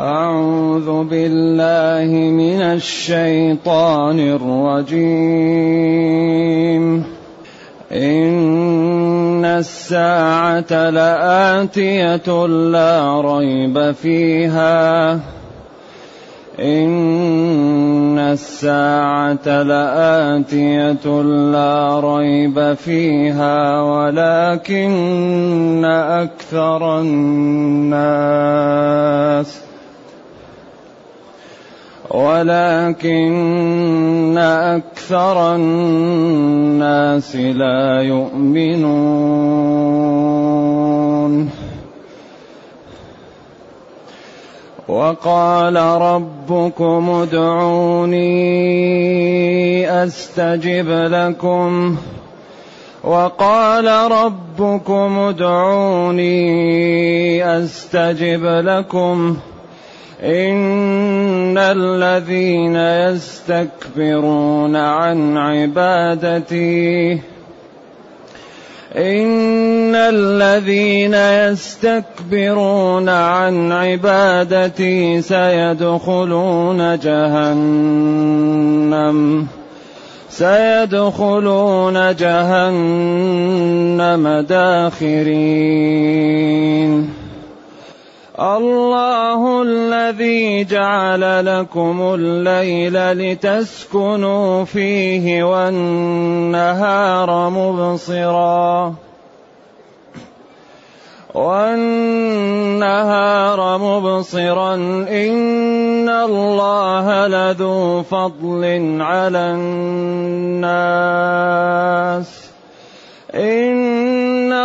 أعوذ بالله من الشيطان الرجيم. إن الساعة لآتية لا ريب فيها. إن الساعة لآتية لا ريب فيها ولكن أكثر الناس ولكن أكثر الناس لا يؤمنون. وقال ربكم ادعوني أستجب لكم. وقال ربكم ادعوني أستجب لكم. ان الذين يستكبرون عن عبادتي ان الذين يستكبرون عن عبادتي سيدخلون جهنم سيدخلون جهنم داخرين الله الذي جعل لكم الليل لتسكنوا فيه والنهار مبصرا. والنهار مبصرا. إن الله لذو فضل على الناس. إن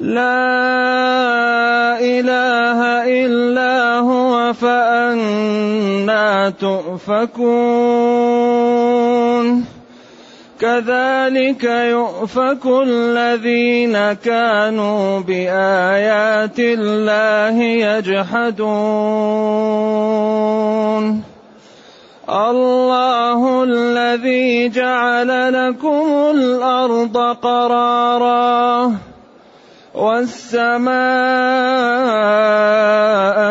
لا إله إلا هو فأنا تؤفكون. كذلك يؤفك الذين كانوا بآيات الله يجحدون. الله الذي جعل لكم الأرض قرارا. والسماء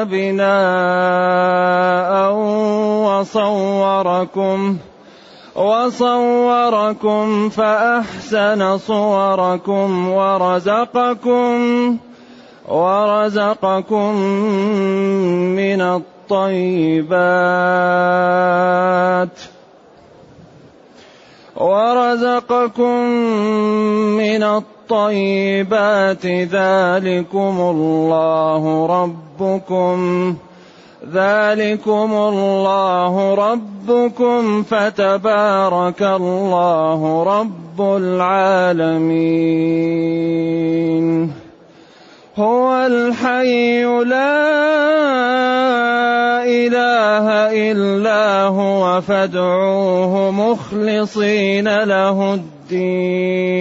بناء وصوركم وصوركم فأحسن صوركم ورزقكم ورزقكم من الطيبات ورزقكم من الطيبات. ذلكم الله ربكم ذلكم الله ربكم فتبارك الله رب العالمين هو الحي لا إله إلا هو فادعوه مخلصين له الدين.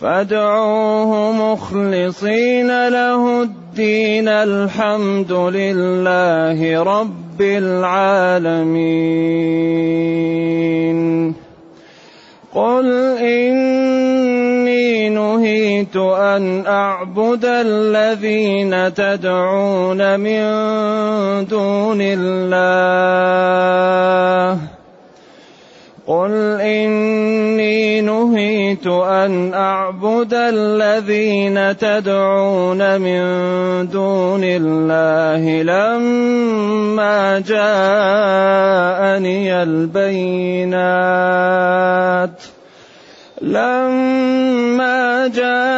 فادعوه مخلصين له الدين الحمد لله رب العالمين. قل إني نهيت أن أعبد الذين تدعون من دون الله. قل إني نهيت أن أعبد الذين تدعون من دون الله. لما جاءني البينات. لما جاءني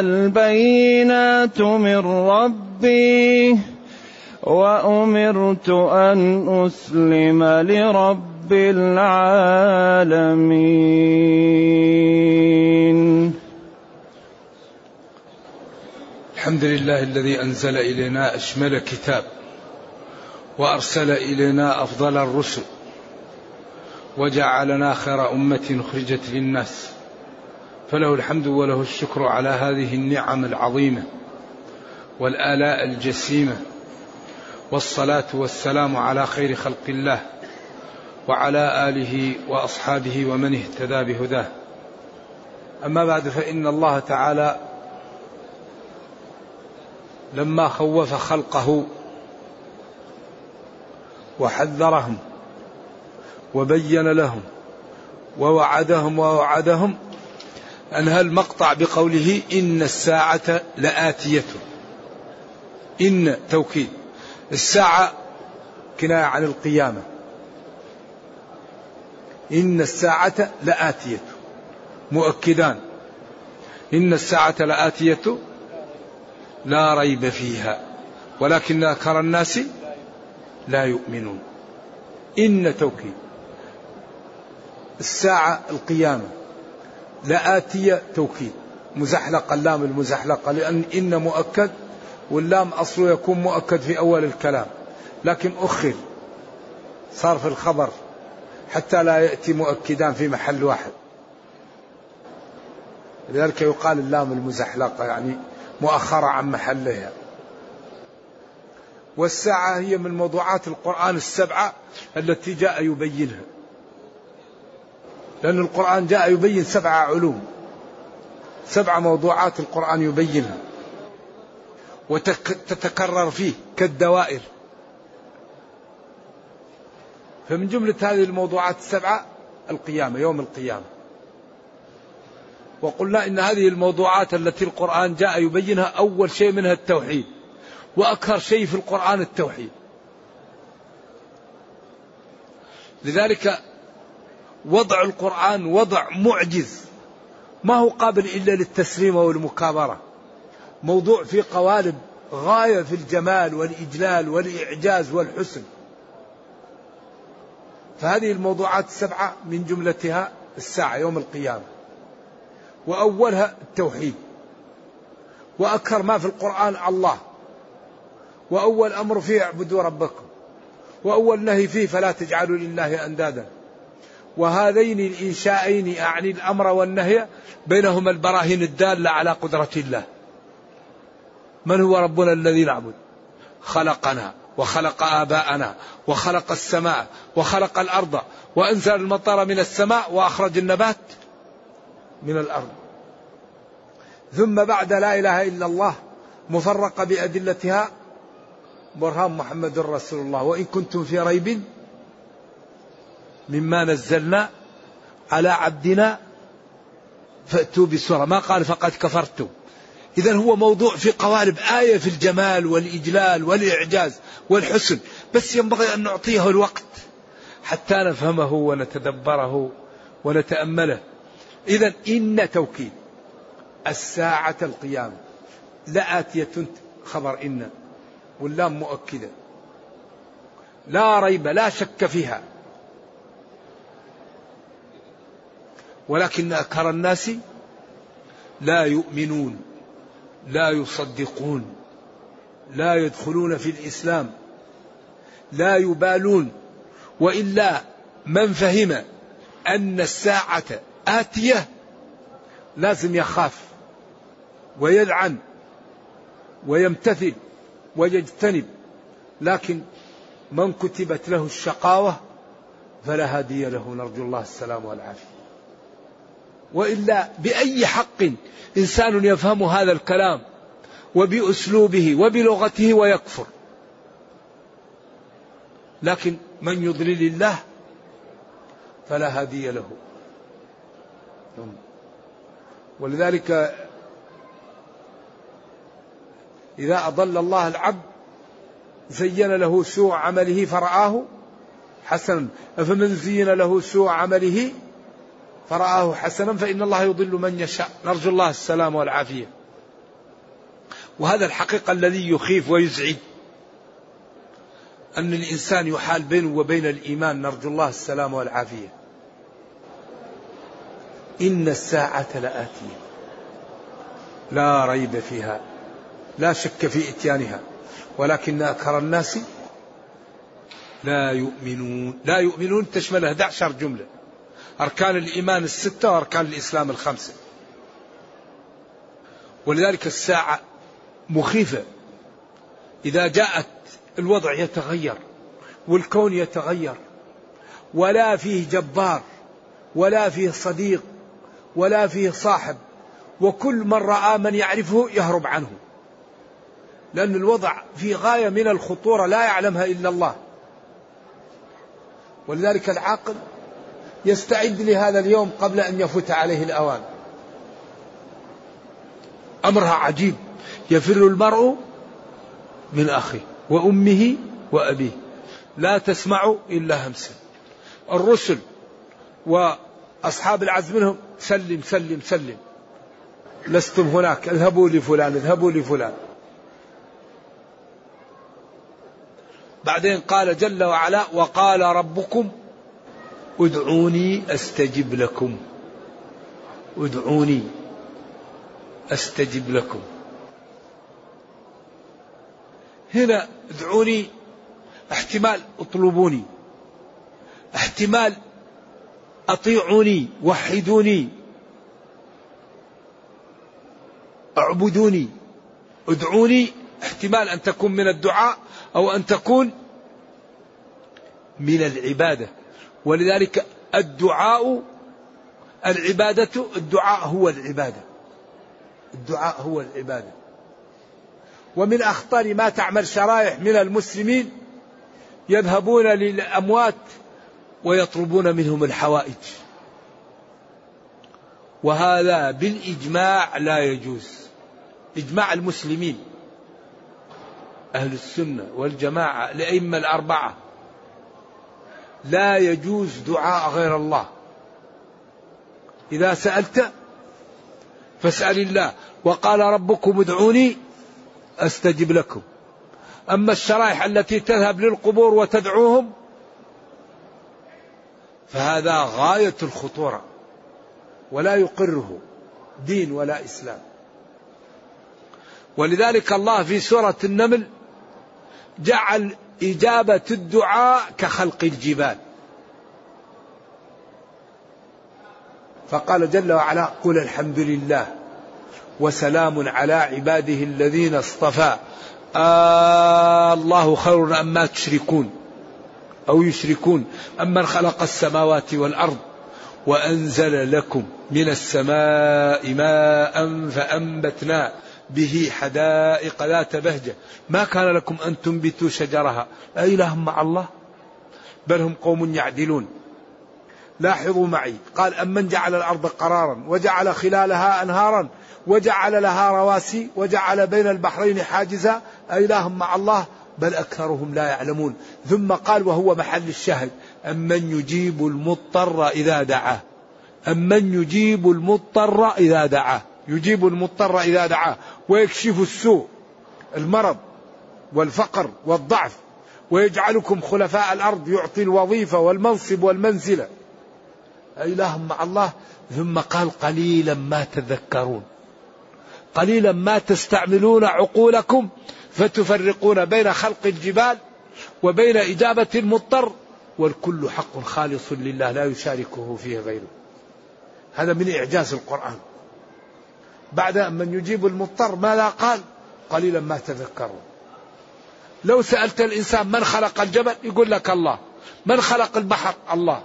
البينات من ربي وأمرت أن أسلم لرب العالمين. الحمد لله الذي أنزل إلينا أشمل كتاب وأرسل إلينا أفضل الرسل وجعلنا خير أمة أخرجت للناس. فله الحمد وله الشكر على هذه النعم العظيمة والآلاء الجسيمة. والصلاة والسلام على خير خلق الله وعلى آله وأصحابه ومن اهتدى بهداه. أما بعد فإن الله تعالى لما خوف خلقه وحذرهم وبين لهم ووعدهم ووعدهم انهى المقطع بقوله إن الساعة لآتية؟ إن توكيد. الساعة كناية عن القيامة. إن الساعة لآتية. مؤكدان. إن الساعة لآتية لا ريب فيها. ولكن أكثر الناس لا يؤمنون. إن توكيد. الساعة القيامة. لآتية توكيد. مزحلقة اللام المزحلقة لأن إن مؤكد واللام أصله يكون مؤكد في أول الكلام. لكن أخر صار في الخبر حتى لا يأتي مؤكدان في محل واحد. لذلك يقال اللام المزحلقة يعني مؤخرة عن محلها. والساعة هي من موضوعات القرآن السبعة التي جاء يبينها. لأن القرآن جاء يبين سبع علوم. سبع موضوعات القرآن يبينها. وتتكرر فيه كالدوائر. فمن جملة هذه الموضوعات السبعة القيامة يوم القيامة. وقلنا إن هذه الموضوعات التي القرآن جاء يبينها أول شيء منها التوحيد. وأكثر شيء في القرآن التوحيد. لذلك وضع القرآن وضع معجز. ما هو قابل إلا للتسليم والمكابرة. موضوع في قوالب غاية في الجمال والإجلال والإعجاز والحسن. فهذه الموضوعات السبعة من جملتها الساعة يوم القيامة. وأولها التوحيد. وأكثر ما في القرآن الله. وأول أمر فيه اعبدوا ربكم. وأول نهي فيه فلا تجعلوا لله أندادا. وهذين الإنشائين أعني الأمر والنهي بينهما البراهين الدالة على قدرة الله. من هو ربنا الذي نعبد؟ خلقنا وخلق آباءنا وخلق السماء وخلق الأرض وأنزل المطر من السماء وأخرج النبات من الأرض. ثم بعد لا إله إلا الله مفرقة بأدلتها برهان محمد رسول الله. وإن كنتم في ريب مما نزلنا على عبدنا فأتوا بسورة. ما قال فقد كفرتم. إذا هو موضوع في قوالب آية في الجمال والإجلال والإعجاز والحسن. بس ينبغي أن نعطيه الوقت حتى نفهمه ونتدبره ونتأمله. إذا إن توكيد الساعة القيامة لآتية خبر إن واللام مؤكدة. لا ريب لا شك فيها. ولكن أكثر الناس لا يؤمنون لا يصدقون لا يدخلون في الإسلام لا يبالون وإلا من فهم أن الساعة آتية لازم يخاف ويلعن ويمتثل ويجتنب لكن من كتبت له الشقاوة فلا هادي له نرجو الله السلام والعافية. وإلا بأي حق إنسان يفهم هذا الكلام وبأسلوبه وبلغته ويكفر. لكن من يضلل الله فلا هادي له. ولذلك إذا أضل الله العبد زين له سوء عمله فرآه. حسنا أفمن زين له سوء عمله؟ فرآه حسنا فإن الله يضل من يشاء. نرجو الله السلام والعافية. وهذا الحقيقة الذي يخيف ويزعج. أن الإنسان يحال بينه وبين الإيمان. نرجو الله السلام والعافية. إن الساعة لآتية. لا ريب فيها. لا شك في إتيانها. ولكن أكثر الناس لا يؤمنون. لا يؤمنون تشمل 11 جملة. أركان الإيمان الستة وأركان الإسلام الخمسة. ولذلك الساعة مخيفة. إذا جاءت الوضع يتغير والكون يتغير ولا فيه جبار ولا فيه صديق ولا فيه صاحب وكل من رأى من يعرفه يهرب عنه. لأن الوضع في غاية من الخطورة لا يعلمها إلا الله. ولذلك العاقل يستعد لهذا اليوم قبل أن يفوت عليه الأوان. أمرها عجيب. يفر المرء من أخيه وأمه وأبيه. لا تسمع إلا همسا الرسل وأصحاب العزم منهم سلم سلم سلم. لستم هناك. اذهبوا لفلان اذهبوا لفلان. بعدين قال جل وعلا وقال ربكم ادعوني أستجب لكم. ادعوني أستجب لكم. هنا ادعوني احتمال اطلبوني. احتمال أطيعوني وحدوني. اعبدوني. ادعوني احتمال أن تكون من الدعاء أو أن تكون من العبادة. ولذلك الدعاء العبادة الدعاء هو العبادة. الدعاء هو العبادة. ومن اخطر ما تعمل شرائح من المسلمين يذهبون للأموات ويطلبون منهم الحوائج. وهذا بالإجماع لا يجوز. إجماع المسلمين أهل السنة والجماعة الأئمة الأربعة. لا يجوز دعاء غير الله. إذا سألت فاسأل الله. وقال ربكم ادعوني أستجب لكم. أما الشرائح التي تذهب للقبور وتدعوهم فهذا غاية الخطورة. ولا يقره دين ولا إسلام. ولذلك الله في سورة النمل جعل إجابة الدعاء كخلق الجبال. فقال جل وعلا قل الحمد لله وسلام على عباده الذين اصطفى. آه الله خير أما تشركون أو يشركون. أمن خلق السماوات والأرض وأنزل لكم من السماء ماء فأنبتنا به حدائق ذات بهجة ما كان لكم أن تنبتوا شجرها. أإله مع الله. بل هم قوم يعدلون. لاحظوا معي. قال أمن جعل الأرض قرارا وجعل خلالها أنهارا وجعل لها رواسي وجعل بين البحرين حاجزا. أإله مع الله. بل أكثرهم لا يعلمون. ثم قال وهو محل الشهد أمن يجيب المضطر إذا دعاه. أمن يجيب المضطر إذا دعاه. يجيب المضطر إذا دعاه ويكشف السوء المرض والفقر والضعف ويجعلكم خلفاء الأرض يعطي الوظيفة والمنصب والمنزلة. إله مع الله ثم قال قليلا ما تذكرون. قليلا ما تستعملون عقولكم فتفرقون بين خلق الجبال وبين إجابة المضطر والكل حق خالص لله لا يشاركه فيه غيره. هذا من إعجاز القرآن. بعد من يجيب المضطر ماذا قال قليلا ما تذكرون. لو سألت الإنسان من خلق الجبل يقول لك الله. من خلق البحر؟ الله.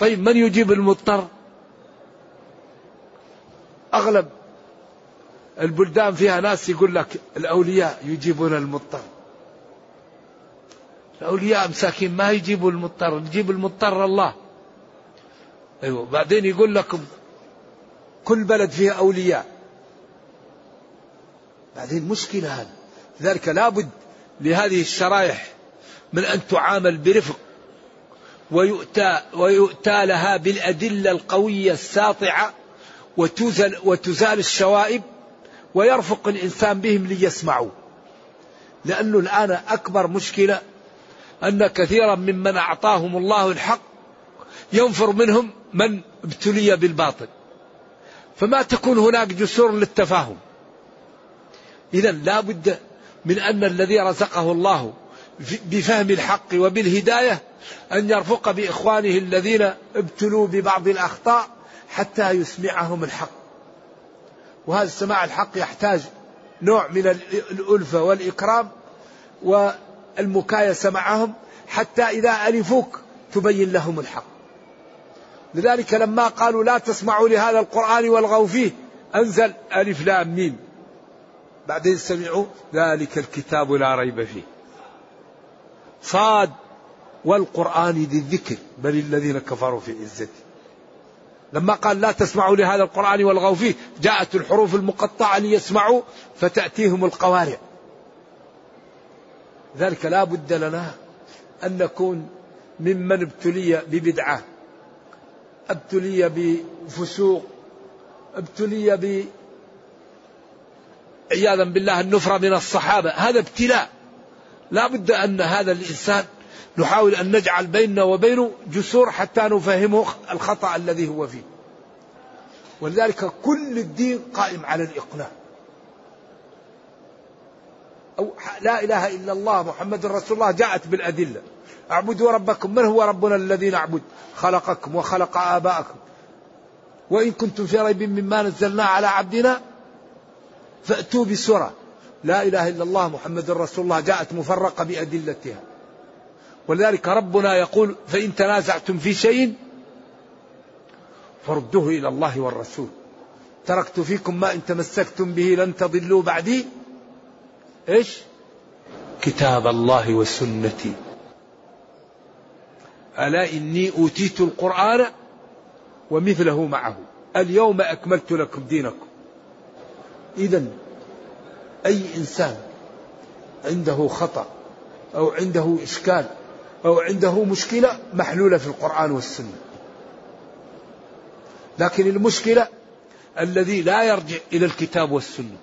طيب من يجيب المضطر؟ أغلب البلدان فيها ناس يقول لك الأولياء يجيبون المضطر. الأولياء مساكين ما يجيبوا المضطر يجيب المضطر الله. أيوة بعدين يقول لكم كل بلد فيها أولياء. بعدين مشكلة هذا لذلك لابد لهذه الشرائح من أن تعامل برفق ويؤتى, ويؤتى لها بالأدلة القوية الساطعة وتزل, وتزال الشوائب ويرفق الإنسان بهم ليسمعوا. لأنه الآن أكبر مشكلة أن كثيرا ممن أعطاهم الله الحق ينفر منهم من ابتلي بالباطل. فما تكون هناك جسور للتفاهم. إذا لا بد من أن الذي رزقه الله بفهم الحق وبالهداية أن يرفق بإخوانه الذين ابتلوا ببعض الأخطاء حتى يسمعهم الحق. وهذا السماع الحق يحتاج نوع من الألفة والإكرام والمكايسة معهم حتى إذا ألفوك تبين لهم الحق. لذلك لما قالوا لا تسمعوا لهذا القرآن والغوا فيه أنزل ألف لام ميم. بعدين سمعوا ذلك الكتاب لا ريب فيه. صاد والقرآن ذي الذكر بل الذين كفروا في عزته. لما قال لا تسمعوا لهذا القرآن والغوا فيه جاءت الحروف المقطعة ليسمعوا فتأتيهم القوارع. ذلك لا بد لنا أن نكون ممن ابتلي ببدعة. أبتلي بفسوق أبتلي ب عياذا بالله النفرة من الصحابة. هذا ابتلاء. لا بد أن هذا الإنسان نحاول أن نجعل بيننا وبينه جسور حتى نفهمه الخطأ الذي هو فيه. ولذلك كل الدين قائم على الإقناع. أو لا إله إلا الله محمد رسول الله جاءت بالأدلة. اعبدوا ربكم من هو ربنا الذي نعبد؟ خلقكم وخلق آباءكم. وإن كنتم في ريب مما نزلنا على عبدنا فأتوا بسورة. لا إله إلا الله محمد رسول الله جاءت مفرقة بأدلتها. ولذلك ربنا يقول فإن تنازعتم في شيء فردوه إلى الله والرسول. تركت فيكم ما إن تمسكتم به لن تضلوا بعدي. إيش؟ كتاب الله وسنتي. ألا إني أوتيت القرآن ومثله معه. اليوم أكملت لكم دينكم. إذا أي إنسان عنده خطأ أو عنده إشكال أو عنده مشكلة محلولة في القرآن والسنة. لكن المشكلة الذي لا يرجع إلى الكتاب والسنة.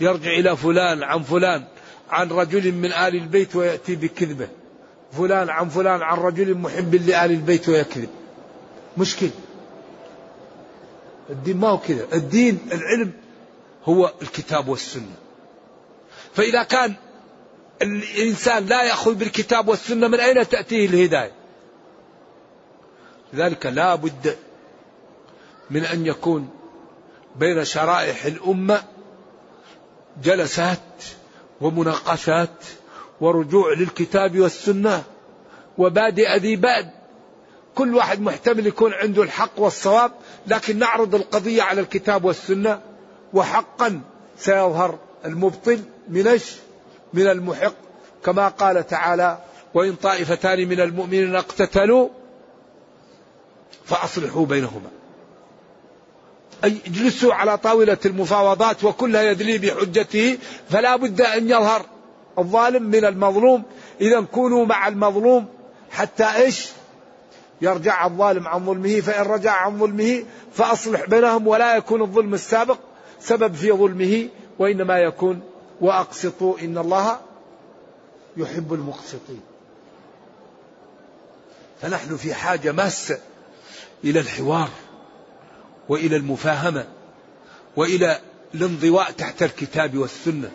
يرجع إلى فلان عن فلان عن رجل من آل البيت ويأتي بكذبة. فلان عن فلان عن رجل محب لآل البيت ويكذب. مشكل. الدين ما هو كذا. الدين العلم هو الكتاب والسنة. فإذا كان الإنسان لا يأخذ بالكتاب والسنة من أين تأتيه الهداية؟ لذلك لا بد من أن يكون بين شرائح الأمة جلسات ومناقشات ورجوع للكتاب والسنة وبادئ ذي باد. كل واحد محتمل يكون عنده الحق والصواب لكن نعرض القضية على الكتاب والسنة وحقا سيظهر المبطل من؟ من المحق. كما قال تعالى وإن طائفتان من المؤمنين اقتتلوا فأصلحوا بينهما. اجلسوا على طاولة المفاوضات وكلها يدلي بحجته فلا بد أن يظهر الظالم من المظلوم. إذا كونوا مع المظلوم حتى إيش؟ يرجع الظالم عن ظلمه فإن رجع عن ظلمه فأصلح بينهم ولا يكون الظلم السابق سبب في ظلمه وإنما يكون وأقسطوا إن الله يحب المقسطين. فنحن في حاجة ماسة إلى الحوار. وإلى المفاهمة وإلى الانضواء تحت الكتاب والسنة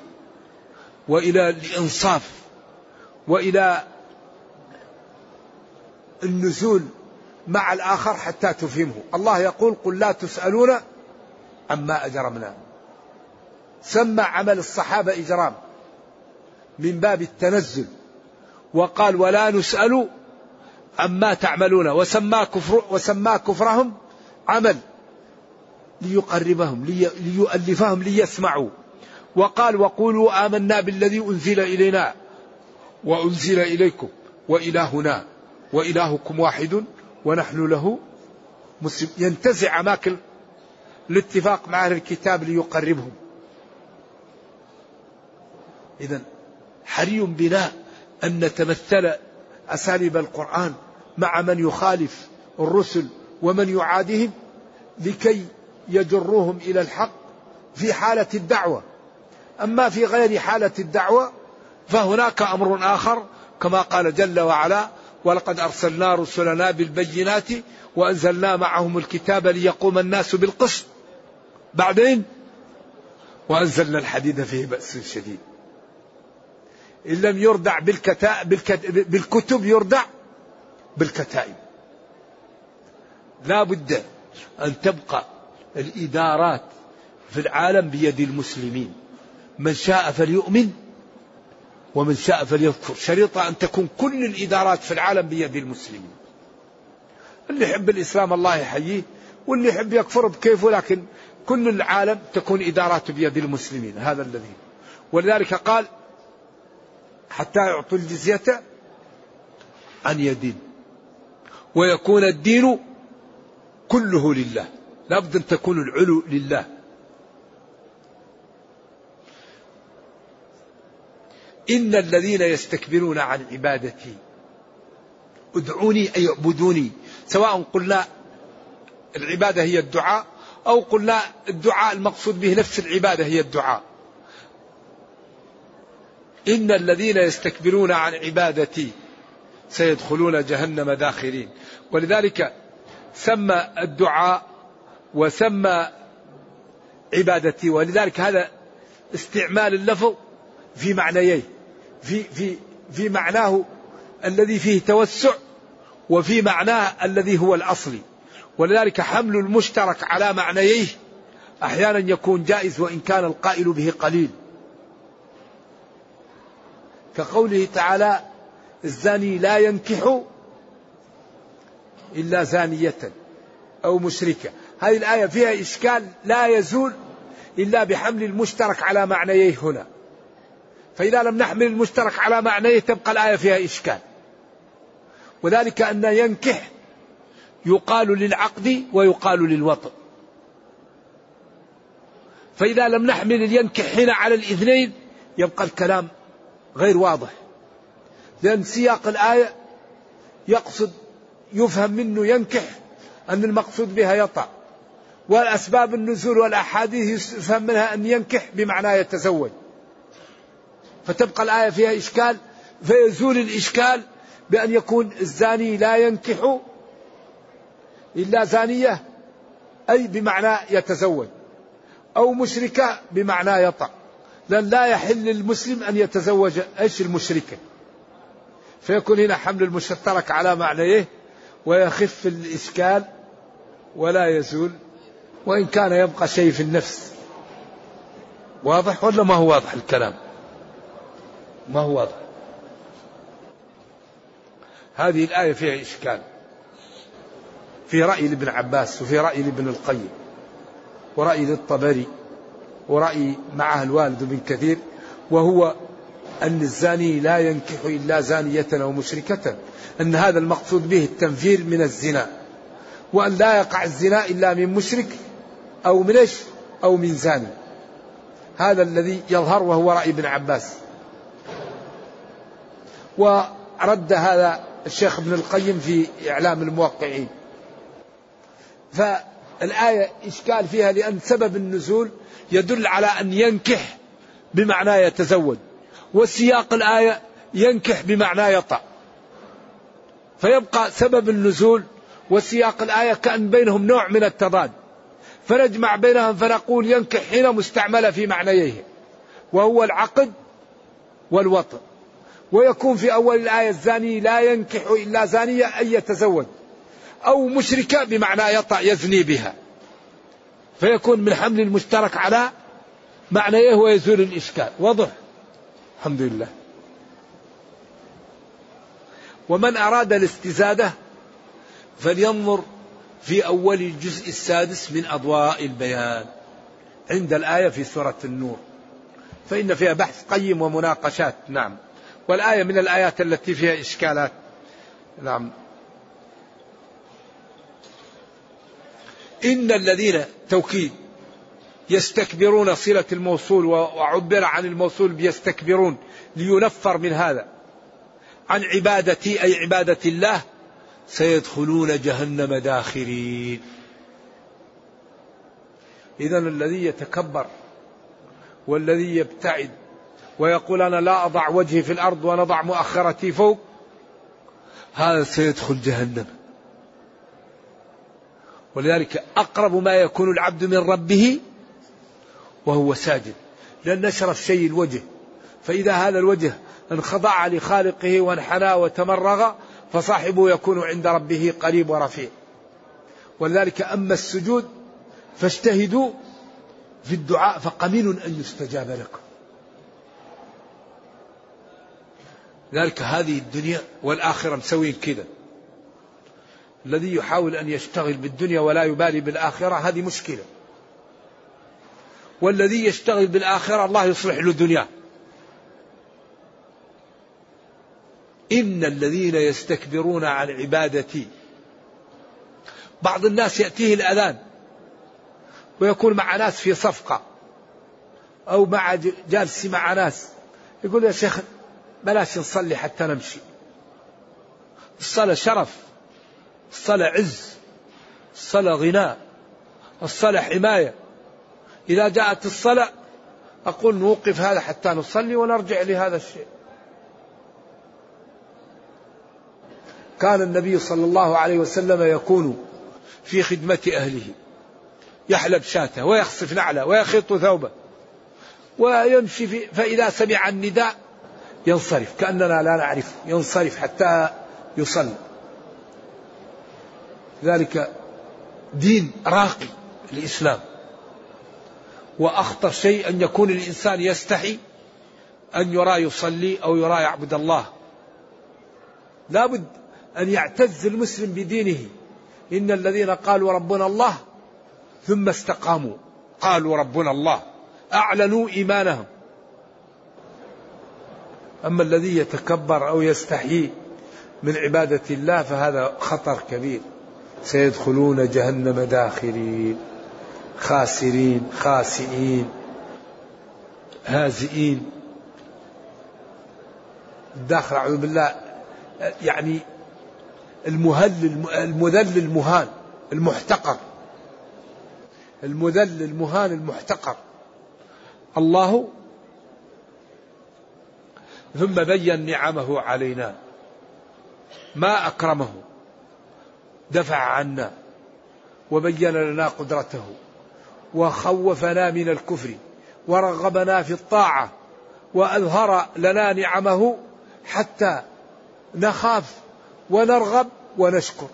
وإلى الإنصاف وإلى النزول مع الآخر حتى تفهمه. الله يقول قل لا تسألون عما أجرمنا. سمى عمل الصحابة إجرام من باب التنزل وقال ولا نسأل عما تعملون. وسمى كفر وسمى كفرهم عمل. ليقربهم لي ليؤلفهم ليسمعوا. وقال وقولوا آمنا بالذي أنزل إلينا وأنزل إليكم وإلهنا وإلهكم واحد ونحن له مسلم. ينتزع أماكن الاتفاق مع أهل الكتاب ليقربهم. إذا حري بنا أن نتمثل أساليب القرآن مع من يخالف الرسل ومن يعادهم لكي يجروهم إلى الحق في حالة الدعوة. أما في غير حالة الدعوة فهناك أمر آخر كما قال جل وعلا ولقد أرسلنا رسلنا بالبينات وأنزلنا معهم الكتاب ليقوم الناس بالقسط. بعدين وأنزلنا الحديد فيه بأس شديد. إن لم يردع بالكتاب, بالكتب يردع بالكتائب. لا بد أن تبقى الإدارات في العالم بيد المسلمين. من شاء فليؤمن ومن شاء فليكفر شريطة أن تكون كل الإدارات في العالم بيد المسلمين. اللي يحب الإسلام الله يحييه واللي يحب يكفر بكيفه لكن كل العالم تكون إداراته بيد المسلمين. هذا الذي. ولذلك قال حتى يعطوا الجزية عن يدين. ويكون الدين كله لله. لابد أن تكون العلو لله. إن الذين يستكبرون عن عبادتي ادعوني أي اعبدوني سواء قلنا العبادة هي الدعاء أو قلنا الدعاء المقصود به نفس العبادة هي الدعاء. إن الذين يستكبرون عن عبادتي سيدخلون جهنم داخرين. ولذلك سمى الدعاء وسمى عبادتي ولذلك هذا استعمال اللفظ في معنييه في في في معناه الذي فيه توسع وفي معناه الذي هو الاصلي ولذلك حمل المشترك على معنييه أحيانا يكون جائز وإن كان القائل به قليل. كقوله تعالى الزاني لا ينكح إلا زانية أو مشركة. هذه الآية فيها إشكال لا يزول إلا بحمل المشترك على معنييه هنا. فإذا لم نحمل المشترك على معنيه تبقى الآية فيها إشكال. وذلك أن ينكح يقال للعقد ويقال للوطن. فإذا لم نحمل الينكح هنا على الإذنين يبقى الكلام غير واضح. لأن سياق الآية يقصد يفهم منه ينكح أن المقصود بها يطأ والأسباب النزول والأحاديث يفهم منها أن ينكح بمعنى يتزوج. فتبقى الآية فيها إشكال فيزول الإشكال بأن يكون الزاني لا ينكح إلا زانية أي بمعنى يتزوج أو مشركة بمعنى يطأ لأن لا يحل للمسلم أن يتزوج إيش المشركة؟ فيكون هنا حمل المشترك على معنيه ويخف الإشكال ولا يزول وإن كان يبقى شيء في النفس. واضح ولا ما هو واضح الكلام؟ ما هو واضح. هذه الآية فيها إشكال. في رأي لابن عباس وفي رأي لابن القيم ورأي للطبري ورأي معه الوالد بن كثير وهو أن الزاني لا ينكح إلا زانية أو مشركة أن هذا المقصود به التنفير من الزنا وأن لا يقع الزنا إلا من مشرك أو من إيش؟ أو من زاني هذا الذي يظهر وهو رأي ابن عباس. ورد هذا الشيخ ابن القيم في إعلام الموقعين. فالآية إشكال فيها لأن سبب النزول يدل على أن ينكح بمعنى يتزوج. وسياق الآية ينكح بمعنى يطأ. فيبقى سبب النزول وسياق الآية كأن بينهم نوع من التضاد. فنجمع بينهم فنقول ينكح هنا مستعملة في معنييه وهو العقد والوطن. ويكون في أول الآية الزاني لا ينكح إلا زانية أن يتزوج أو مشركة بمعنى يطأ يزني بها. فيكون من حمل المشترك على معنيه ويزول الإشكال. واضح؟ الحمد لله. ومن أراد الاستزادة فلينظر في أول الجزء السادس من أضواء البيان عند الآية في سورة النور. فإن فيها بحث قيم ومناقشات نعم. والآية من الآيات التي فيها إشكالات نعم. إن الذين توكيد يستكبرون صلة الموصول وعبر عن الموصول بيستكبرون لينفر من هذا. عن عبادتي أي عبادة الله سيدخلون جهنم داخرين. إذا الذي يتكبر والذي يبتعد ويقول أنا لا أضع وجهي في الأرض ونضع مؤخرتي فوق هذا سيدخل جهنم. ولذلك أقرب ما يكون العبد من ربه وهو ساجد. لأن أشرف شيء الوجه فإذا هذا الوجه انخضع لخالقه وانحنى وتمرغ فصاحبه يكون عند ربه قريب ورفيع. ولذلك أما السجود فاجتهدوا في الدعاء فقمين أن يستجاب لكم. ذلك هذه الدنيا والآخرة مسوين كذا. الذي يحاول أن يشتغل بالدنيا ولا يبالي بالآخرة هذه مشكلة. والذي يشتغل بالآخرة الله يصلح له دنياه. إن الذين يستكبرون عن عبادتي. بعض الناس يأتيه الأذان ويكون مع ناس في صفقة أو مع جالس مع ناس. يقول يا شيخ بلاش نصلي حتى نمشي. الصلاة شرف الصلاة عز الصلاة غناء الصلاة حماية. إذا جاءت الصلاة أقول نوقف هذا حتى نصلي ونرجع لهذا الشيء. كان النبي صلى الله عليه وسلم يكون في خدمة أهله. يحلب شاته ويخصف نعله ويخيط ثوبه ويمشي في فإذا سمع النداء ينصرف كأننا لا نعرفه ينصرف حتى يصلي ذلك دين راقي الإسلام وأخطر شيء أن يكون الإنسان يستحي أن يرى يصلي أو يرى يعبد الله. لابد أن يعتز المسلم بدينه. إن الذين قالوا ربنا الله ثم استقاموا. قالوا ربنا الله. أعلنوا إيمانهم. أما الذي يتكبر أو يستحيي من عبادة الله فهذا خطر كبير. سيدخلون جهنم داخرين. خاسرين خاسئين هازئين. الداخل أعوذ بالله. يعني المهل المذل المهان المحتقر. المذل المهان المحتقر. الله ثم بين نعمه علينا. ما أكرمه دفع عنا وبين لنا قدرته وخوفنا من الكفر ورغبنا في الطاعة وأظهر لنا نعمه حتى نخاف ونرغب ونشكر.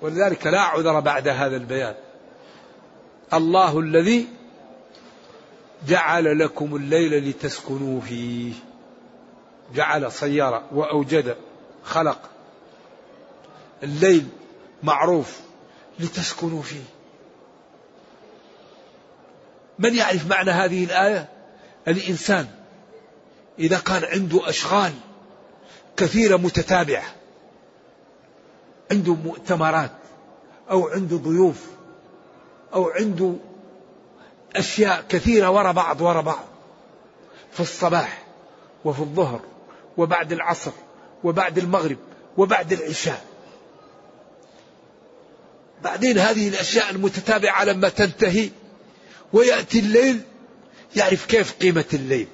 ولذلك لا عذر بعد هذا البيان. الله الذي جعل لكم الليل لتسكنوا فيه. جعل سيارة وأوجد خلق. الليل معروف لتسكنوا فيه. من يعرف معنى هذه الآية؟ الإنسان إذا كان عنده أشغال كثيرة متتابعة. عنده مؤتمرات أو عنده ضيوف أو عنده أشياء كثيرة وراء بعض وراء بعض. في الصباح وفي الظهر وبعد العصر وبعد المغرب وبعد العشاء. بعدين هذه الأشياء المتتابعة لما تنتهي ويأتي الليل يعرف كيف قيمة الليل.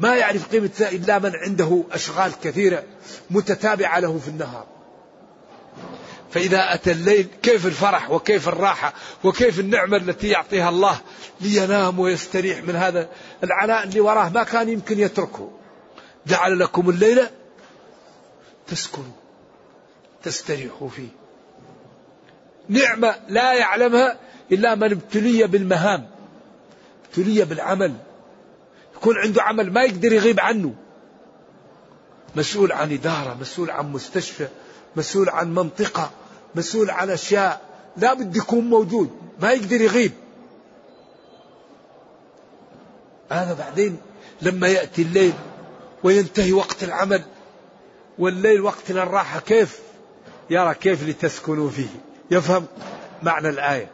ما يعرف قيمة إلا من عنده أشغال كثيرة متتابعة له في النهار. فإذا أتى الليل كيف الفرح وكيف الراحة وكيف النعمة التي يعطيها الله لينام ويستريح من هذا العناء اللي وراه ما كان يمكن يتركه. جعل لكم الليل تسكنوا تستريحوا فيه. نعمة لا يعلمها إلا من ابتلي بالمهام ابتلي بالعمل. يكون عنده عمل ما يقدر يغيب عنه. مسؤول عن إدارة مسؤول عن مستشفى مسؤول عن منطقة مسؤول عن أشياء لا بد يكون موجود ما يقدر يغيب. هذا بعدين لما يأتي الليل وينتهي وقت العمل والليل وقت للراحة كيف؟ يرى كيف لتسكنوا فيه. يفهم معنى الآية.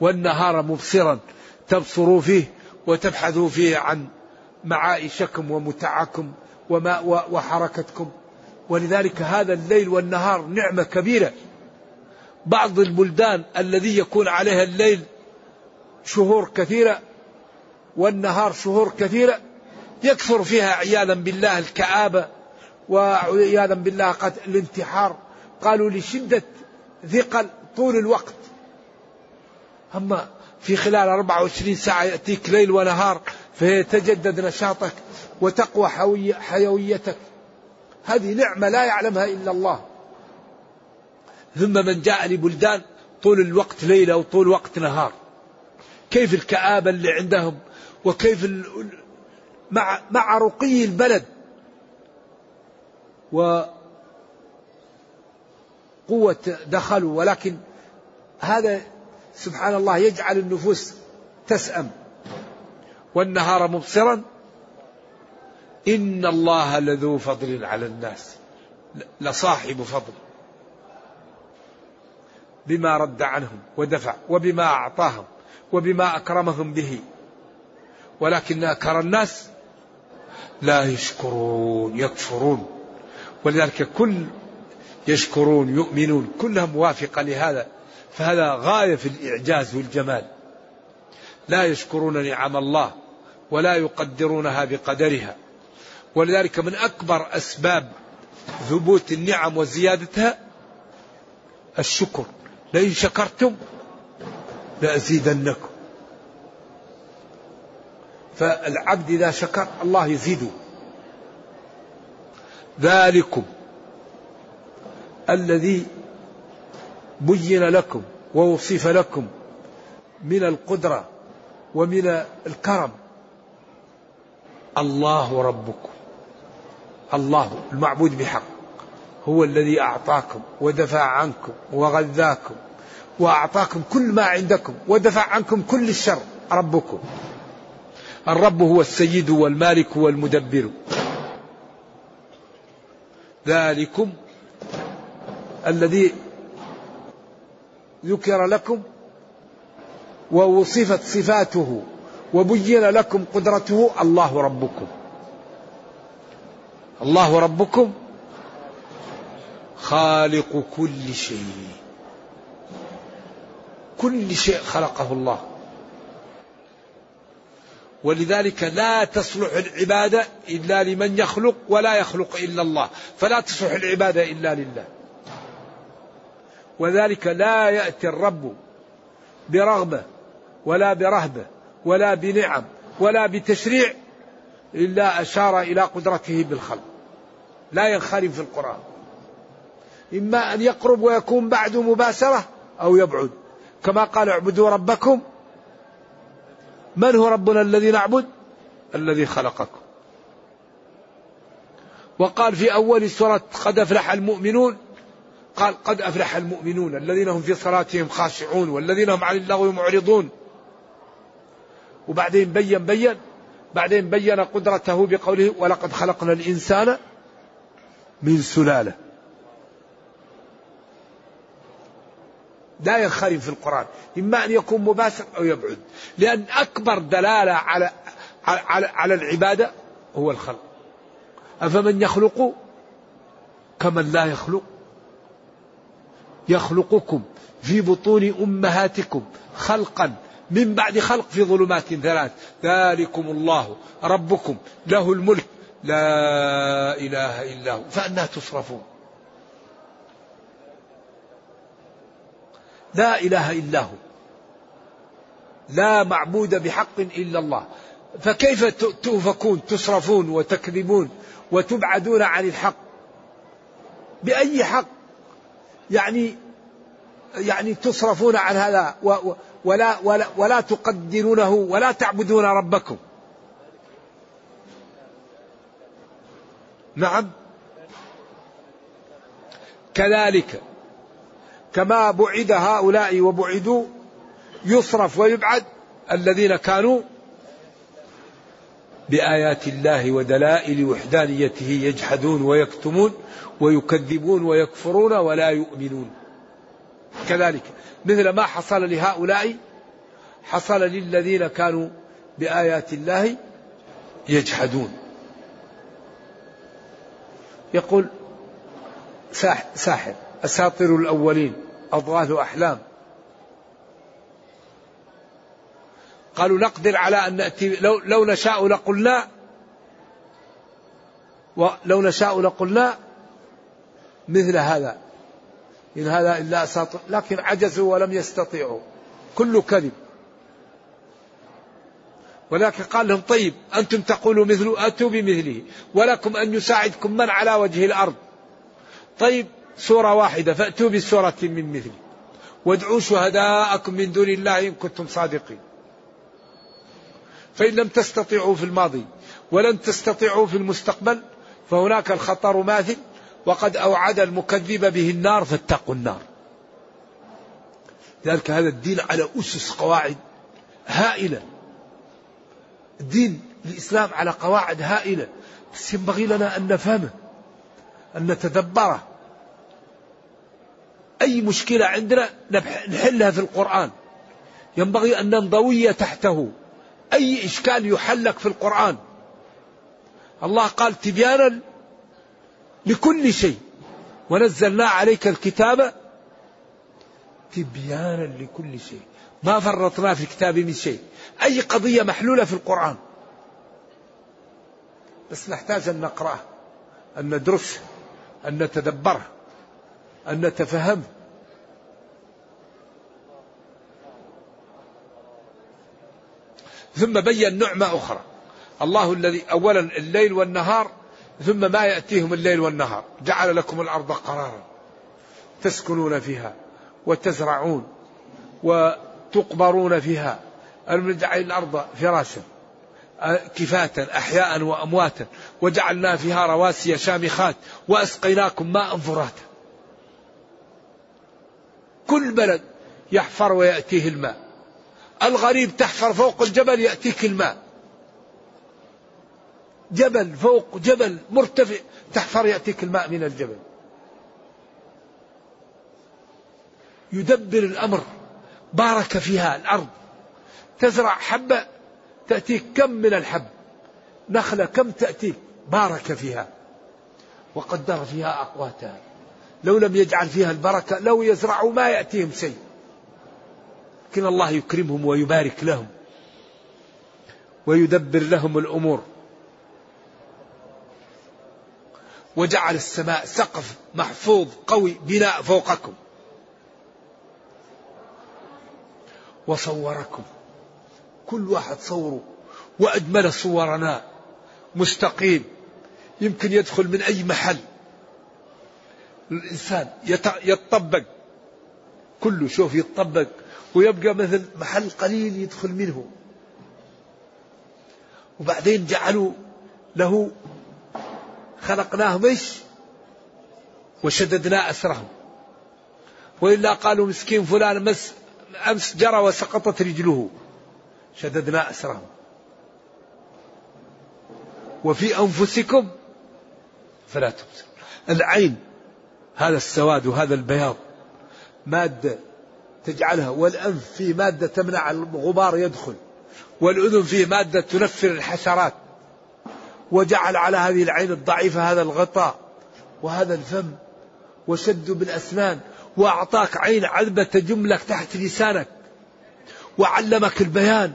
والنهار مبصرا تبصروا فيه وتبحثوا فيه عن معايشكم ومتعكم وما وحركتكم. ولذلك هذا الليل والنهار نعمة كبيرة. بعض البلدان الذي يكون عليها الليل شهور كثيرة والنهار شهور كثيرة يكثر فيها عياذا بالله الكآبة وعياذا بالله قد الانتحار. قالوا لشدة ثقل طول الوقت. أما في خلال 24 ساعة يأتيك ليل ونهار فيتجدد نشاطك وتقوى حيويتك. هذه نعمة لا يعلمها إلا الله. ثم من جاء لبلدان طول الوقت ليلة وطول وقت نهار. كيف الكآبة اللي عندهم؟ وكيف مع مع رقي البلد. وقوة دخلوا ولكن هذا سبحان الله يجعل النفوس تسأم. والنهار مبصرا. إن الله لذو فضل على الناس. لصاحب فضل. بما رد عنهم ودفع وبما أعطاهم وبما أكرمهم به. ولكن أكثر الناس لا يشكرون يكفرون. ولذلك كل يشكرون يؤمنون. كلها موافقة لهذا. فهذا غاية في الإعجاز والجمال. لا يشكرون نعم الله ولا يقدرونها بقدرها. ولذلك من أكبر أسباب ثبوت النعم وزيادتها الشكر. لئن شكرتم لأزيدنكم. فالعبد إذا شكر الله يزيده ذلكم الذي بين لكم ووصف لكم من القدرة ومن الكرم. الله ربكم. الله المعبود بحق. هو الذي أعطاكم ودفع عنكم وغذاكم وأعطاكم كل ما عندكم ودفع عنكم كل الشر. ربكم. الرب هو السيد والمالك والمدبر. ذلكم الذي ذكر لكم ووصفت صفاته وبين لكم قدرته الله ربكم. الله ربكم خالق كل شيء. كل شيء خلقه الله. ولذلك لا تصلح العبادة إلا لمن يخلق ولا يخلق إلا الله. فلا تصلح العبادة إلا لله. وذلك لا يأتي الرب برغبة ولا برهبة ولا بنعم ولا بتشريع إلا أشار إلى قدرته بالخلق. لا ينخرم في القرآن. إما أن يقرب ويكون بعد مباشرة أو يبعد. كما قال اعبدوا ربكم. من هو ربنا الذي نعبد؟ الذي خلقكم. وقال في أول سورة قد أفلح المؤمنون. قال قد أفلح المؤمنون الذين هم في صلاتهم خاشعون والذين هم عن اللغو معرضون. وبعدين بين بين بعدين بين قدرته بقوله ولقد خلقنا الإنسان من سلالة. لا ينخرم في القرآن. إما أن يكون مباشر أو يبعد. لأن أكبر دلالة على على, على العبادة هو الخلق. أفمن يخلق كمن لا يخلق؟ يخلقكم في بطون أمهاتكم خلقا من بعد خلق في ظلمات ثلاث. ذلكم الله ربكم له الملك. لا إله إلا هو. فأنا تصرفون. لا إله إلا هو. لا معبود بحق إلا الله. فكيف تؤفكون تصرفون وتكذبون وتبعدون عن الحق؟ بأي حق؟ يعني يعني تصرفون عن هذا ولا ولا ولا تقدرونه ولا تعبدون ربكم. نعم. كذلك كما بعد هؤلاء وبعدوا يصرف ويبعد الذين كانوا بآيات الله ودلائل وحدانيته يجحدون ويكتمون ويكذبون ويكفرون ولا يؤمنون. كذلك مثل ما حصل لهؤلاء حصل للذين كانوا بآيات الله يجحدون. يقول ساحر أساطير الأولين أضغاث أحلام. قالوا نقدر على أن نأتي لو, لو نشاء لقلنا ولو نشاء لقلنا مثل هذا. إن هذا إلا أساطير لكن عجزوا ولم يستطيعوا. كله كذب. ولكن قال لهم طيب أنتم تقولوا مثله أتوا بمثله. ولكم أن يساعدكم من على وجه الأرض. طيب سورة واحدة فأتوا بسورة من مثله وادعوا شهداءكم من دون الله إن كنتم صادقين. فإن لم تستطيعوا في الماضي ولن تستطيعوا في المستقبل فهناك الخطر ماثل وقد أوعد المكذب به النار فاتقوا النار. لذلك هذا الدين على أسس قواعد هائلة. الدين الإسلام على قواعد هائلة. بس ينبغي لنا أن نفهمه أن نتدبره. أي مشكلة عندنا نحلها في القرآن. ينبغي أن ننضوي تحته. أي إشكال يحلك في القرآن. الله قال تبيانا لكل شيء. ونزلنا عليك الكتاب تبيانا لكل شيء. ما فرطنا في الكتاب من شيء. أي قضية محلولة في القرآن. بس نحتاج أن نقرأه أن ندرسه أن نتدبره أن نتفهمه ثم بين نعمة أخرى. الله الذي أولا الليل والنهار ثم ما يأتيهم الليل والنهار. جعل لكم الأرض قرارا تسكنون فيها وتزرعون وتقبرون فيها. ألم نجعل الأرض فراشا كفاة أحياء وأمواتا. وجعلنا فيها رواسي شامخات وأسقيناكم ماء فراتا. كل بلد يحفر ويأتيه الماء. الغريب تحفر فوق الجبل يأتيك الماء. جبل فوق جبل مرتفع تحفر يأتيك الماء من الجبل. يدبر الأمر. بارك فيها الأرض. تزرع حبة تأتيك كم من الحب. نخلة كم تأتيك. بارك فيها. وقدر فيها أقواتها. لو لم يجعل فيها البركة لو يزرعوا ما يأتيهم شيء. لكن الله يكرمهم ويبارك لهم ويدبر لهم الأمور. وجعل السماء سقف محفوظ قوي بناء فوقكم. وصوركم. كل واحد صوره. وأجمل صورنا. مستقيم. يمكن يدخل من أي محل. الإنسان يتطبق كله شوف يتطبق ويبقى مثل محل قليل يدخل منه. وبعدين جعلوا له خلقناهم إيش؟ وشددنا أسرهم. وإلا قالوا مسكين فلان مس أمس جرى وسقطت رجله. شددنا أسرهم. وفي أنفسكم فلا تبصرون العين هذا السواد وهذا البياض مادة تجعلها والأنف فيه مادة تمنع الغبار يدخل والأذن فيه مادة تنفر الحشرات وجعل على هذه العين الضعيفة هذا الغطاء وهذا الفم وشد بالأسنان وأعطاك عين عذبة تجملك تحت لسانك وعلمك البيان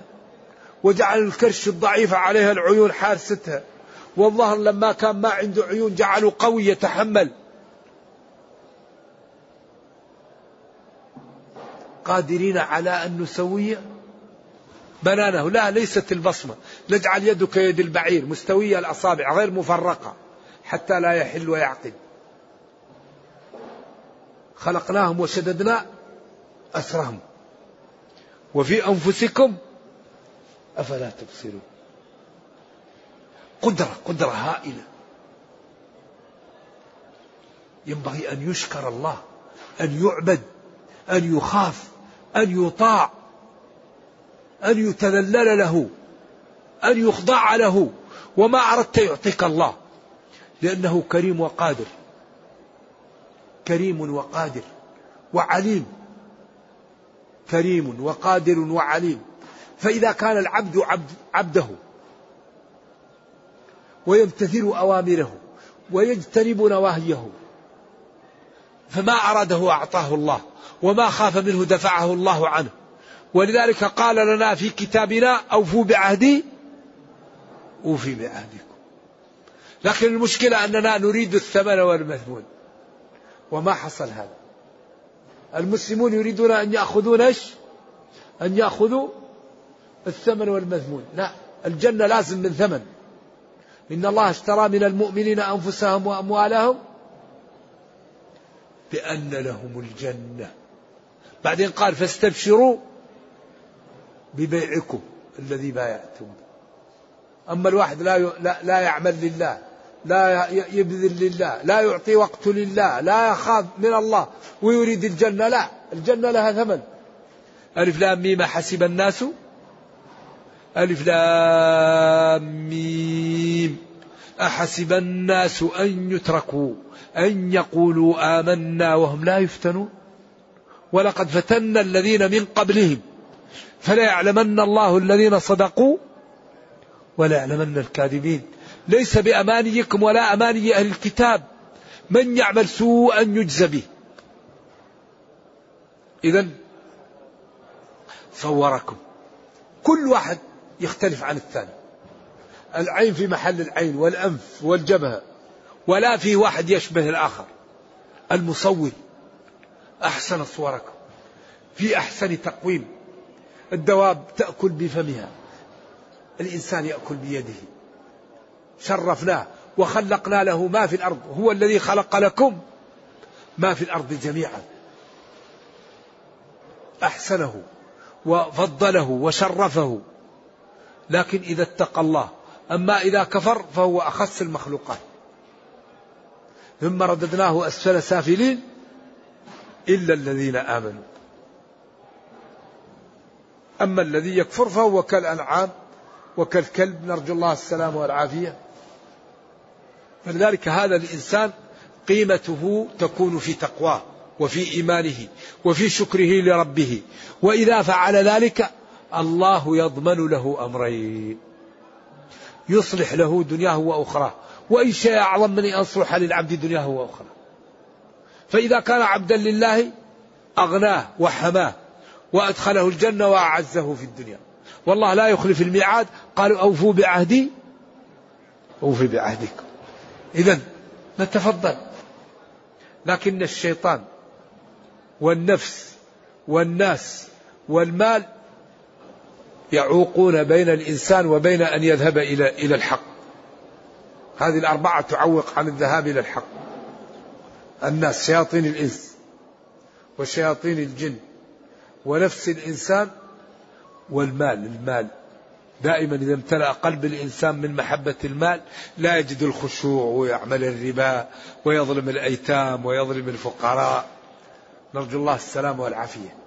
وجعل الكرش الضعيفة عليها العيون حارستها. والظهر لما كان ما عنده عيون جعله قوي يتحمل. قادرين على أن نسوي بنانه. لا ليست البصمة. نجعل يدك يد البعير مستوية الأصابع غير مفرقة حتى لا يحل ويعقد. خلقناهم وشددنا أسرهم. وفي أنفسكم أفلا تبصرون؟ قدرة قدرة هائلة. ينبغي أن يشكر الله أن يعبد أن يخاف. أن يطاع أن يتذلل له أن يخضع له. وما أردت يعطيك الله لأنه كريم وقادر كريم وقادر وعليم كريم وقادر وعليم. فإذا كان العبد عبد عبده ويمتثل أوامره ويجتنب نواهيه فما أراده أعطاه الله وما خاف منه دفعه الله عنه. ولذلك قال لنا في كتابنا أوفوا بعهدي أوفي بعهدكم. لكن المشكلة أننا نريد الثمن والمثمون. وما حصل هذا؟ المسلمون يريدون أن يأخذون إيش؟ أن يأخذوا الثمن والمذمون لا الجنة لازم من ثمن. إن الله اشترى من المؤمنين أنفسهم وأموالهم بأن لهم الجنة. بعدين قال فاستبشروا ببيعكم الذي بايعتم. أما الواحد لا لا, يعمل لله لا يبذل لله لا يعطي وقت لله لا يخاف من الله ويريد الجنة لا. الجنة لها ثمن. ألف لام ميم حسب الناس. ألف لام ميم. أحسب الناس أن يتركوا أن يقولوا آمنا وهم لا يفتنون. ولقد فتنا الذين من قبلهم فلا يعلمن الله الذين صدقوا ولا يعلمن الكاذبين. ليس بأمانيكم ولا أماني أهل الكتاب من يعمل سوءا يجزى به. إذا صوركم. كل واحد يختلف عن الثاني. العين في محل العين والأنف والجبهة ولا في واحد يشبه الآخر. المصور أحسن صوركم في أحسن تقويم. الدواب تأكل بفمها. الإنسان يأكل بيده. شرفناه وخلقنا له ما في الأرض. هو الذي خلق لكم ما في الأرض جميعا. أحسنه وفضله وشرفه. لكن إذا اتقى الله أما إذا كفر فهو أخس المخلوقات. ثم رددناه أسفل سافلين إلا الذين آمنوا. أما الذي يكفر فهو كالأنعام وكالكلب نرجو الله السلام والعافية. فلذلك هذا الإنسان قيمته تكون في تقواه وفي إيمانه وفي شكره لربه. وإذا فعل ذلك الله يضمن له أمرين. يصلح له دنياه وأخراه. وأي شيء أعظم من أن يصلح للعبد دنياه وأخراه. فإذا كان عبدا لله أغناه وحماه وأدخله الجنة وأعزه في الدنيا. والله لا يخلف الميعاد. قالوا أوفوا بعهدي. أوفي بعهدكم إذا نتفضل. لكن الشيطان والنفس والناس والمال يعوقون بين الإنسان وبين أن يذهب إلى إلى الحق. هذه الأربعة تعوق عن الذهاب إلى الحق. الناس شياطين الإنس وشياطين الجن ونفس الإنسان والمال المال. دائما إذا امتلأ قلب الإنسان من محبة المال لا يجد الخشوع ويعمل الربا ويظلم الأيتام ويظلم الفقراء. نرجو الله السلام والعافية.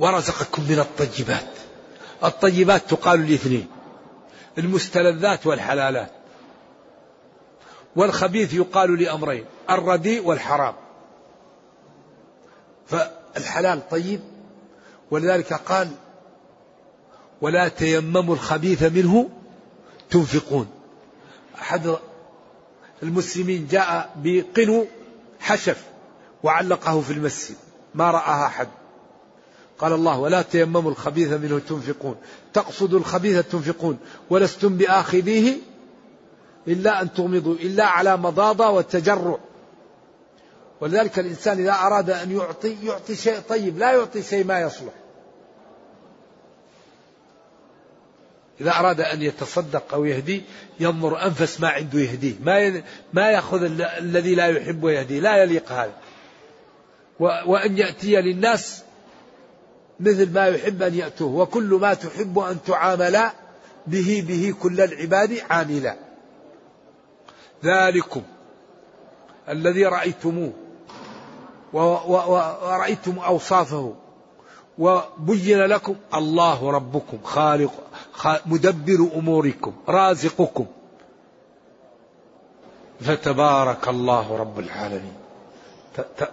ورزقكم من الطيبات. الطيبات تقال لاثنين المستلذات والحلالات. والخبيث يقال لأمرين الرديء والحرام. فالحلال طيب ولذلك قال ولا تيمموا الخبيث منه تنفقون. أحد المسلمين جاء بقنو حشف وعلقه في المسجد ما رآها أحد. قال الله ولا تيمموا الخبيث منه تنفقون. تقصد الخبيث تنفقون ولستم بآخذيه إلا أن تغمضوا إلا على مضاضة والتجرع ولذلك الإنسان إذا أراد أن يعطي يعطي شيء طيب لا يعطي شيء ما يصلح. إذا أراد أن يتصدق أو يهدي ينظر أنفس ما عنده يهديه. ما ما يأخذ الذي لا يحب ويهديه لا يليق هذا. وأن يأتي للناس مثل ما يحب أن يأتوه وكل ما تحب أن تعامل به به كل العباد عاملا. ذلكم الذي رأيتموه ورأيتم أوصافه وبين لكم الله ربكم خالق مدبر أموركم رازقكم. فتبارك الله رب العالمين.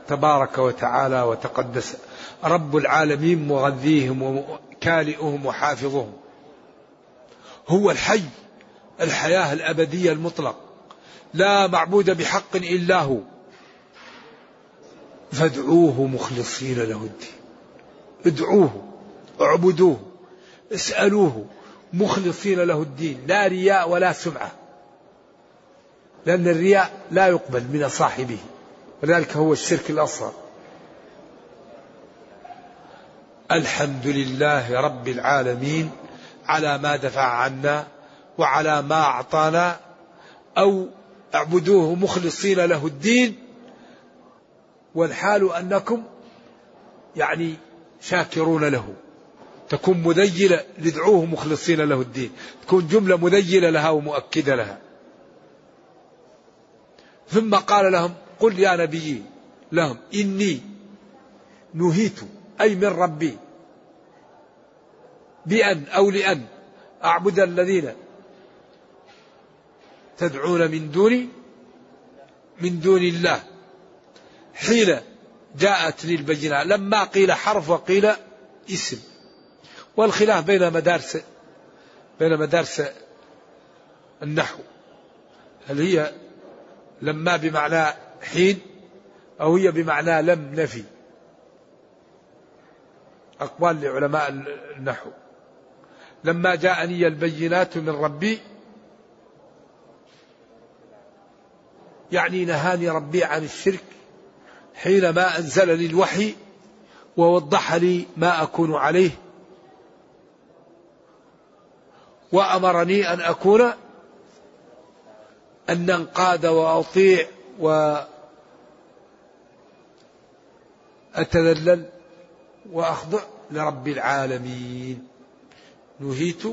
تبارك وتعالى وتقدس رب العالمين مغذيهم وكالئهم وحافظهم. هو الحي الحياة الأبدية المطلق. لا معبود بحق إلا هو. فادعوه مخلصين له الدين. ادعوه اعبدوه اسألوه مخلصين له الدين. لا رياء ولا سمعة. لأن الرياء لا يقبل من صاحبه. ولذلك هو الشرك الأصغر. الحمد لله رب العالمين على ما دفع عنا وعلى ما أعطانا أو اعبدوه مخلصين له الدين. والحال أنكم يعني شاكرون له. تكون مذيلة لدعوه مخلصين له الدين. تكون جملة مذيلة لها ومؤكدة لها. ثم قال لهم قل يا نبي لهم إني نهيت أي من ربي. بأن أو لأن. أعبد الذين تدعون من دون من دون الله. حين جاءت لي البينة لما قيل حرف وقيل اسم. والخلاف بين مدارس بين مدارس النحو. هل هي لما بمعنى حين أو هي بمعنى لم نفي؟ أقوال لعلماء النحو. لما جاءني البينات من ربي يعني نهاني ربي عن الشرك حينما أنزل لي الوحي ووضح لي ما أكون عليه وأمرني أن أكون أن أنقاد وأطيع وأتذلل. وأخضع لرب العالمين. نهيت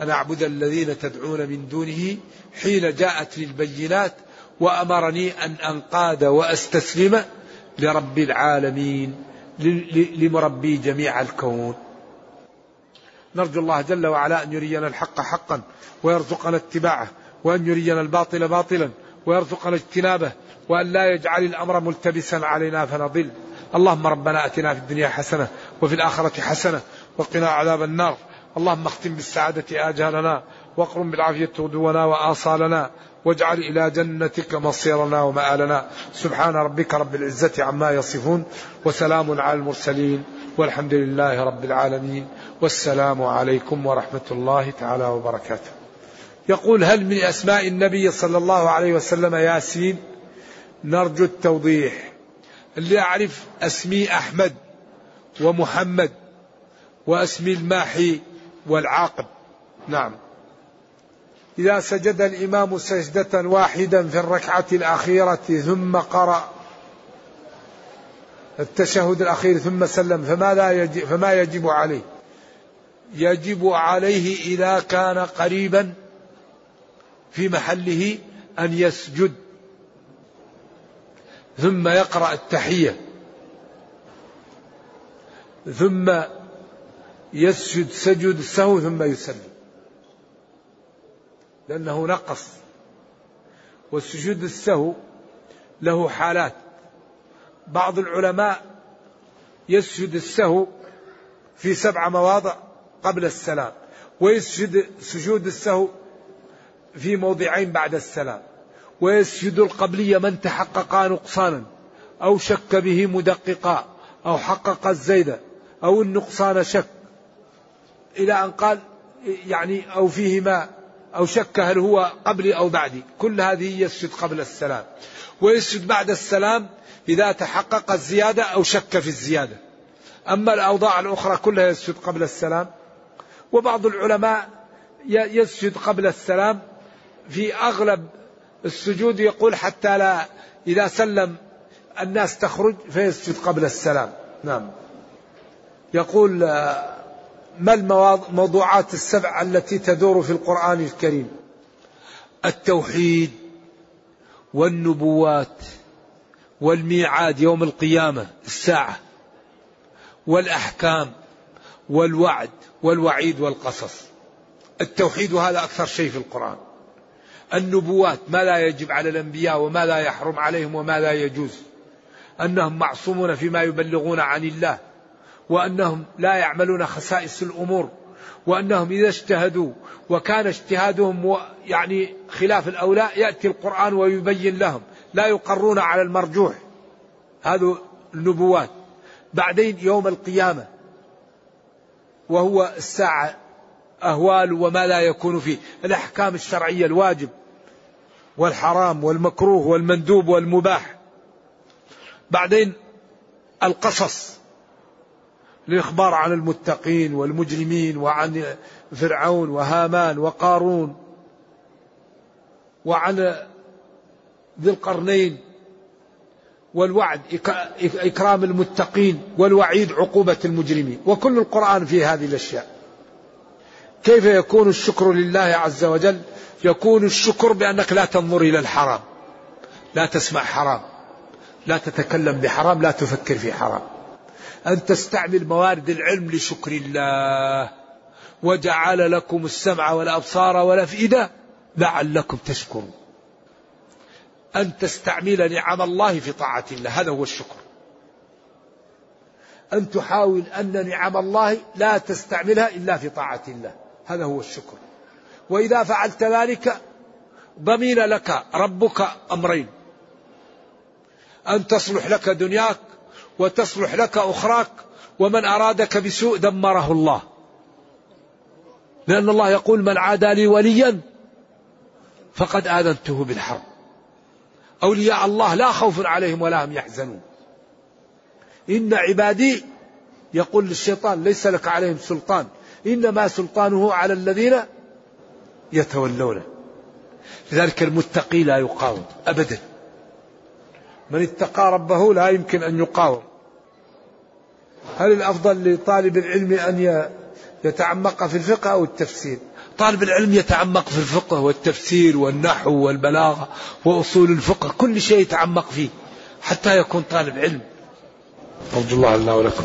أن أعبد الذين تدعون من دونه حين جاءت البينات وأمرني أن أنقاد وأستسلم لرب العالمين لمربي جميع الكون. نرجو الله جل وعلا أن يرينا الحق حقا ويرزقنا اتباعه وأن يرينا الباطل باطلا ويرزقنا اجتنابه وأن لا يجعل الأمر ملتبسا علينا فنضل. اللهم ربنا أتنا في الدنيا حسنة وفي الآخرة حسنة وقنا عذاب النار. اللهم اختم بالسعادة آجالنا واقرم بالعافية غدونا وآصالنا واجعل إلى جنتك مصيرنا ومآلنا. سبحان ربك رب العزة عما يصفون وسلام على المرسلين والحمد لله رب العالمين. والسلام عليكم ورحمة الله تعالى وبركاته. يقول هل من أسماء النبي صلى الله عليه وسلم ياسين؟ نرجو التوضيح. اللي أعرف أسمي أحمد ومحمد وأسمي الماحي والعاقب. نعم. إذا سجد الإمام سجدة واحدا في الركعة الأخيرة ثم قرأ التشهد الأخير ثم سلم فماذا يجب فما يجب عليه؟ يجب عليه إذا كان قريبا في محله أن يسجد. ثم يقرأ التحية. ثم يسجد سجود السهو ثم يسلم. لأنه نقص. والسجود السهو له حالات. بعض العلماء يسجد السهو في سبع مواضع قبل السلام ويسجد سجود السهو في موضعين بعد السلام. ويسجد القبلية من تحقق نقصانا أو شك به مدققا أو حقق الزيد أو النقصان شك. إلى أن قال يعني أو فيهما أو شك هل هو قبلي أو بعدي. كل هذه يسجد قبل السلام. ويسجد بعد السلام إذا تحقق الزيادة أو شك في الزيادة. أما الأوضاع الأخرى كلها يسجد قبل السلام. وبعض العلماء يسجد قبل السلام في أغلب السجود يقول حتى لا إذا سلم الناس تخرج فيسجد قبل السلام. نعم. يقول ما الموضوعات السبع التي تدور في القرآن الكريم؟ التوحيد والنبوات والميعاد يوم القيامة الساعة والأحكام والوعد والوعيد والقصص. التوحيد هذا أكثر شيء في القرآن. النبوات ما لا يجب على الأنبياء وما لا يحرم عليهم وما لا يجوز. أنهم معصومون فيما يبلغون عن الله وأنهم لا يعملون خسائس الأمور وأنهم إذا اجتهدوا وكان اجتهادهم يعني خلاف الأولى يأتي القرآن ويبين لهم لا يقرون على المرجوح. هذه النبوات. بعدين يوم القيامة وهو الساعة أهوال وما لا يكون فيه. الأحكام الشرعية الواجب. والحرام والمكروه والمندوب والمباح. بعدين القصص الإخبار عن المتقين والمجرمين وعن فرعون وهامان وقارون وعن ذي القرنين والوعد إكرام المتقين والوعيد عقوبة المجرمين. وكل القرآن في هذه الأشياء. كيف يكون الشكر لله عز وجل؟ يكون الشكر بأنك لا تنظر إلى الحرام. لا تسمع حرام. لا تتكلم بحرام. لا تفكر في حرام. أن تستعمل موارد العلم لشكر الله. وجعل لكم السمع والأبصار والأفئدة لعلكم تشكرون. أن تستعمل نعم الله في طاعة الله. هذا هو الشكر. أن تحاول أن نعم الله لا تستعملها إلا في طاعة الله. هذا هو الشكر. وإذا فعلت ذلك ضمين لك ربك أمرين. أن تصلح لك دنياك وتصلح لك أخراك ومن أرادك بسوء دمره الله. لأن الله يقول من عادى لي وليا فقد آذنته بالحرب. أولياء الله لا خوف عليهم ولا هم يحزنون. إن عبادي يقول للشيطان ليس لك عليهم سلطان. إنما سلطانه على الذين يتولونه. لذلك المتقي لا يقاوم أبدا. من اتقى ربه لا يمكن أن يقاوم. هل الأفضل لطالب العلم أن يتعمق في الفقه أو التفسير؟ طالب العلم يتعمق في الفقه والتفسير والنحو والبلاغة وأصول الفقه كل شيء يتعمق فيه حتى يكون طالب علم. أرجو الله لنا ولكم